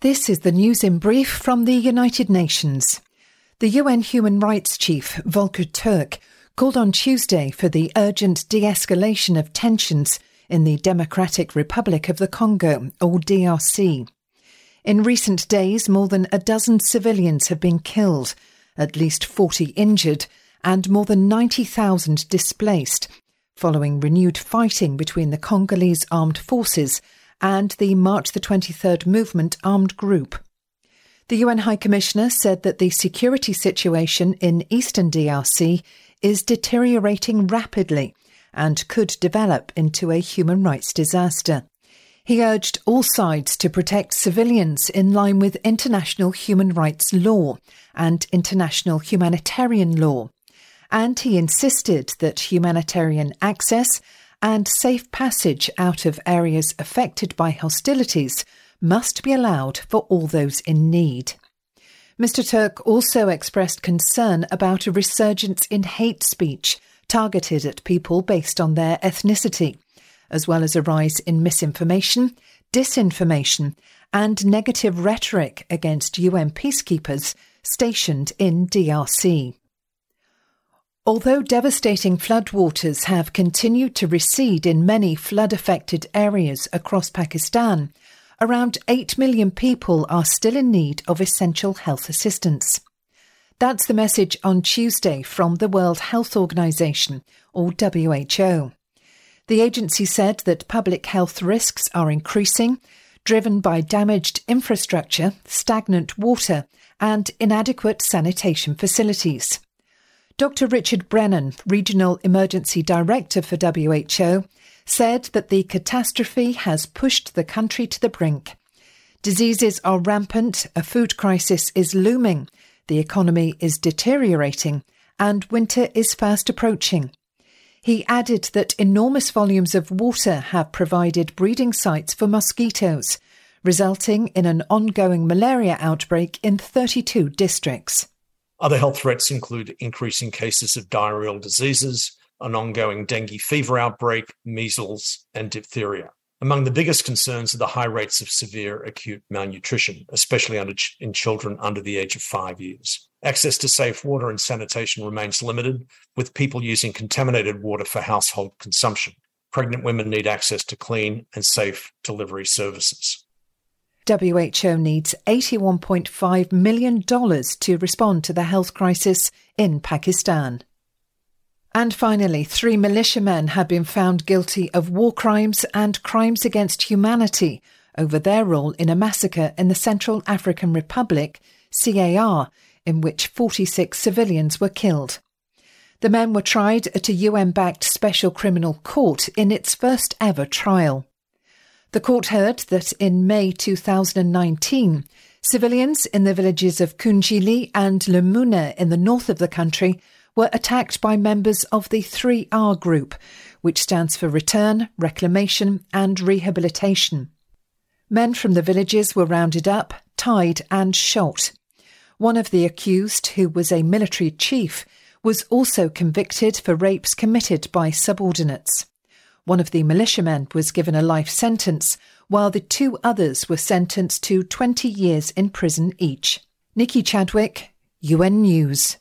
This is the news in brief from the United Nations. The UN Human Rights Chief, Volker Turk, called on Tuesday for the urgent de escalation of tensions in the Democratic Republic of the Congo, or DRC. In recent days, more than a dozen civilians have been killed, at least 40 injured, and more than 90,000 displaced, following renewed fighting between the Congolese armed forces and the March the 23rd movement armed group. The UN High Commissioner said that the security situation in eastern DRC is deteriorating rapidly and could develop into a human rights disaster. He urged all sides to protect civilians in line with international human rights law and international humanitarian law. And he insisted that humanitarian access and safe passage out of areas affected by hostilities must be allowed for all those in need. Mr. Turk also expressed concern about a resurgence in hate speech targeted at people based on their ethnicity, as well as a rise in misinformation, disinformation, and negative rhetoric against UN peacekeepers stationed in DRC. Although devastating floodwaters have continued to recede in many flood affected areas across Pakistan, around 8 million people are still in need of essential health assistance. That's the message on Tuesday from the World Health Organization, or WHO. The agency said that public health risks are increasing, driven by damaged infrastructure, stagnant water, and inadequate sanitation facilities. Dr. Richard Brennan, Regional Emergency Director for WHO, said that the catastrophe has pushed the country to the brink. Diseases are rampant, a food crisis is looming, the economy is deteriorating, and winter is fast approaching. He added that enormous volumes of water have provided breeding sites for mosquitoes, resulting in an ongoing malaria outbreak in 32 districts. Other health threats include increasing cases of diarrheal diseases, an ongoing dengue fever outbreak, measles, and diphtheria. Among the biggest concerns are the high rates of severe acute malnutrition, especially ch- in children under the age of five years. Access to safe water and sanitation remains limited, with people using contaminated water for household consumption. Pregnant women need access to clean and safe delivery services. WHO needs $81.5 million to respond to the health crisis in Pakistan. And finally, three militiamen have been found guilty of war crimes and crimes against humanity over their role in a massacre in the Central African Republic, CAR, in which 46 civilians were killed. The men were tried at a UN backed special criminal court in its first ever trial. The court heard that in May 2019, civilians in the villages of Koundjili and Lemouna in the north of the country were attacked by members of the 3R group, which stands for Return, Reclamation and Rehabilitation. Men from the villages were rounded up, tied, and shot. One of the accused, who was a military chief, was also convicted for rapes committed by subordinates. One of the militiamen was given a life sentence, while the two others were sentenced to 20 years in prison each. Nikki Chadwick, UN News.